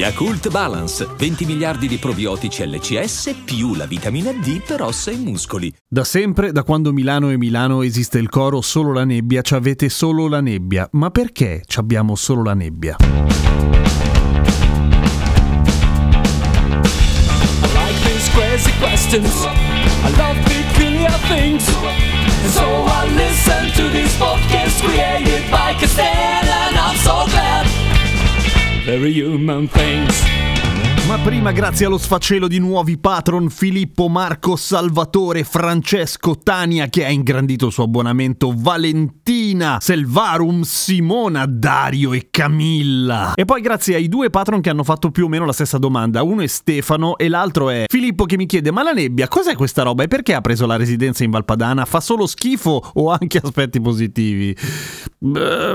Yakult Balance, 20 miliardi di probiotici LCS più la vitamina D per ossa e muscoli. Da sempre, da quando Milano è Milano, esiste il coro Solo la nebbia, ci avete solo la nebbia. Ma perché ci abbiamo solo la nebbia? I like Very human things. Ma prima, grazie allo sfacelo di nuovi patron Filippo, Marco, Salvatore, Francesco, Tania che ha ingrandito il suo abbonamento, Valentina, Selvarum, Simona, Dario e Camilla. E poi grazie ai due patron che hanno fatto più o meno la stessa domanda. Uno è Stefano e l'altro è Filippo che mi chiede: Ma la nebbia, cos'è questa roba e perché ha preso la residenza in Valpadana? Fa solo schifo o anche aspetti positivi? Beh,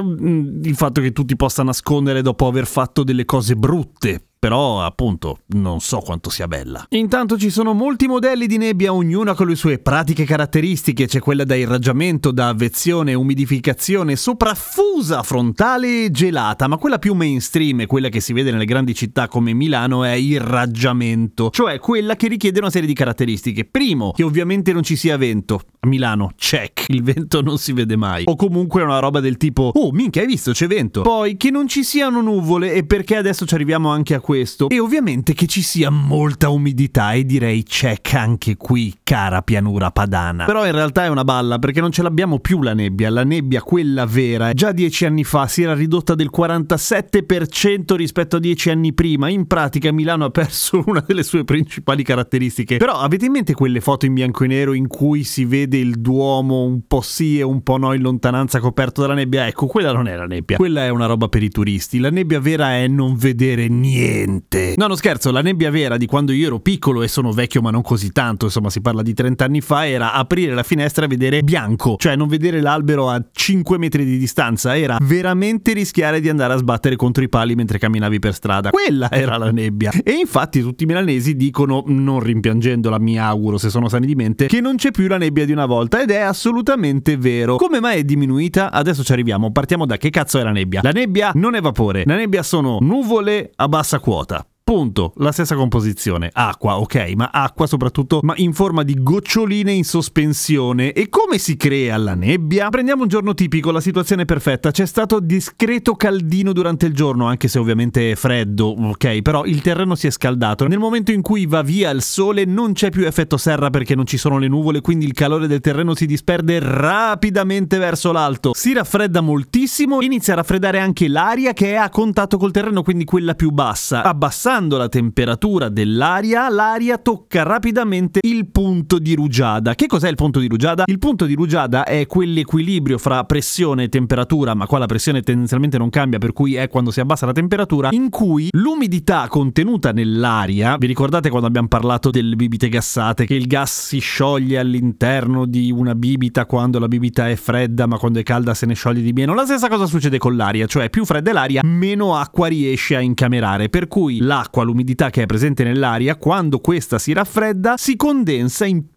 il fatto che tu ti possa nascondere dopo aver fatto delle cose brutte però appunto non so quanto sia bella. Intanto ci sono molti modelli di nebbia, ognuna con le sue pratiche caratteristiche, c'è quella da irraggiamento, da avvezione, umidificazione, sopraffusa, frontale e gelata, ma quella più mainstream quella che si vede nelle grandi città come Milano è irraggiamento, cioè quella che richiede una serie di caratteristiche. Primo, che ovviamente non ci sia vento. A Milano, check, il vento non si vede mai. O comunque una roba del tipo, oh minchia hai visto c'è vento. Poi che non ci siano nuvole e perché adesso ci arriviamo anche a questo. E ovviamente che ci sia molta umidità e direi check anche qui, cara pianura padana. Però in realtà è una balla perché non ce l'abbiamo più la nebbia. La nebbia, quella vera, già dieci anni fa si era ridotta del 47% rispetto a dieci anni prima. In pratica Milano ha perso una delle sue principali caratteristiche. Però avete in mente quelle foto in bianco e nero in cui si vede il Duomo un po' sì e un po' no in lontananza coperto dalla nebbia? Ecco, quella non è la nebbia. Quella è una roba per i turisti. La nebbia vera è non vedere niente. No, no scherzo, la nebbia vera di quando io ero piccolo e sono vecchio ma non così tanto, insomma si parla di 30 anni fa, era aprire la finestra e vedere bianco, cioè non vedere l'albero a 5 metri di distanza, era veramente rischiare di andare a sbattere contro i pali mentre camminavi per strada. Quella era la nebbia. E infatti tutti i milanesi dicono, non rimpiangendola, mi auguro se sono sani di mente, che non c'è più la nebbia di una volta ed è assolutamente vero. Come mai è diminuita? Adesso ci arriviamo, partiamo da che cazzo è la nebbia. La nebbia non è vapore, la nebbia sono nuvole a bassa quota. quota. Punto, la stessa composizione, acqua, ok, ma acqua soprattutto, ma in forma di goccioline in sospensione. E come si crea la nebbia? Prendiamo un giorno tipico, la situazione perfetta, c'è stato discreto caldino durante il giorno, anche se ovviamente è freddo, ok, però il terreno si è scaldato. Nel momento in cui va via il sole non c'è più effetto serra perché non ci sono le nuvole, quindi il calore del terreno si disperde rapidamente verso l'alto. Si raffredda moltissimo, inizia a raffreddare anche l'aria che è a contatto col terreno, quindi quella più bassa, abbassando la temperatura dell'aria, l'aria tocca rapidamente il punto di rugiada. Che cos'è il punto di rugiada? Il punto di rugiada è quell'equilibrio fra pressione e temperatura, ma qua la pressione tendenzialmente non cambia, per cui è quando si abbassa la temperatura, in cui l'umidità contenuta nell'aria, vi ricordate quando abbiamo parlato delle bibite gassate, che il gas si scioglie all'interno di una bibita quando la bibita è fredda, ma quando è calda se ne scioglie di meno? La stessa cosa succede con l'aria, cioè più fredda è l'aria, meno acqua riesce a incamerare, per cui la l'acqua, l'umidità che è presente nell'aria, quando questa si raffredda, si condensa in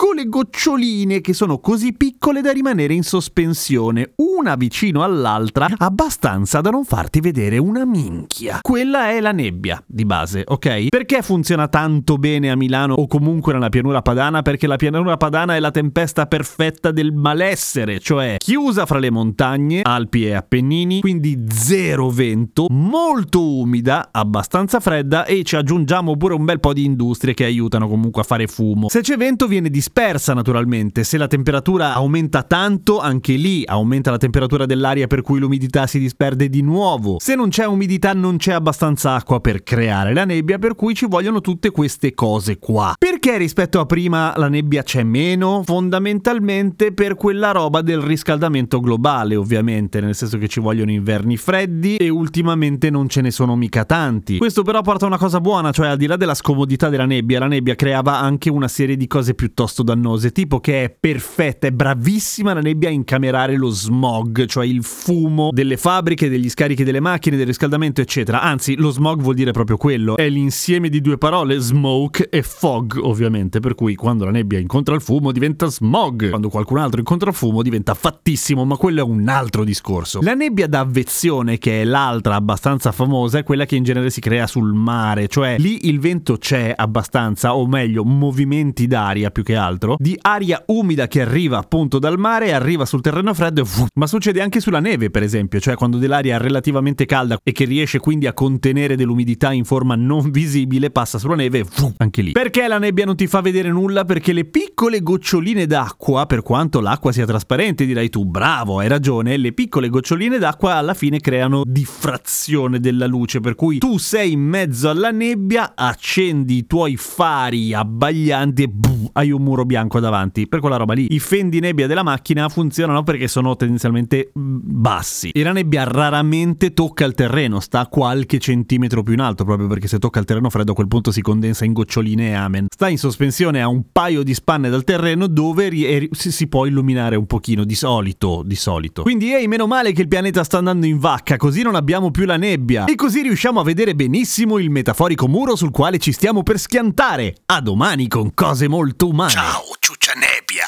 piccole goccioline che sono così piccole da rimanere in sospensione, una vicino all'altra, abbastanza da non farti vedere una minchia. Quella è la nebbia di base, ok? Perché funziona tanto bene a Milano o comunque nella pianura padana? Perché la pianura padana è la tempesta perfetta del malessere, cioè chiusa fra le montagne, Alpi e Appennini, quindi zero vento, molto umida, abbastanza fredda e ci aggiungiamo pure un bel po' di industrie che aiutano comunque a fare fumo. Se c'è vento viene disperso dispersa naturalmente. Se la temperatura aumenta tanto, anche lì aumenta la temperatura dell'aria per cui l'umidità si disperde di nuovo. Se non c'è umidità non c'è abbastanza acqua per creare la nebbia, per cui ci vogliono tutte queste cose qua. Perché rispetto a prima la nebbia c'è meno? Fondamentalmente per quella roba del riscaldamento globale, ovviamente, nel senso che ci vogliono inverni freddi e ultimamente non ce ne sono mica tanti. Questo però porta a una cosa buona, cioè al di là della scomodità della nebbia, la nebbia creava anche una serie di cose piuttosto piuttosto dannose, tipo che è perfetta, è bravissima la nebbia a incamerare lo smog, cioè il fumo delle fabbriche, degli scarichi delle macchine, del riscaldamento, eccetera. Anzi, lo smog vuol dire proprio quello, è l'insieme di due parole, smoke e fog, ovviamente, per cui quando la nebbia incontra il fumo diventa smog, quando qualcun altro incontra il fumo diventa fattissimo, ma quello è un altro discorso. La nebbia d'avvezione, che è l'altra abbastanza famosa, è quella che in genere si crea sul mare, cioè lì il vento c'è abbastanza, o meglio, movimenti d'aria più che altro, di aria umida che arriva appunto dal mare arriva sul terreno freddo, ma succede anche sulla neve, per esempio, cioè quando dell'aria relativamente calda e che riesce quindi a contenere dell'umidità in forma non visibile, passa sulla neve, anche lì. Perché la nebbia non ti fa vedere nulla? Perché le piccole goccioline d'acqua, per quanto l'acqua sia trasparente, direi tu, bravo, hai ragione, le piccole goccioline d'acqua alla fine creano diffrazione della luce, per cui tu sei in mezzo alla nebbia, accendi i tuoi fari abbaglianti e buh, hai un muro bianco davanti. Per quella roba lì, i fendi nebbia della macchina funzionano perché sono tendenzialmente mm, bassi. E la nebbia raramente tocca il terreno, sta qualche centimetro più in alto, proprio perché se tocca il terreno freddo a quel punto si condensa in goccioline e amen. Sta in sospensione a un paio di spanne dal terreno dove ri- si, si può illuminare un pochino, di solito, di solito. Quindi ehi, meno male che il pianeta sta andando in vacca, così non abbiamo più la nebbia. E così riusciamo a vedere benissimo il metaforico muro sul quale ci stiamo per schiantare. A domani con cose molto umane. Ciao, ciuccia nebbia.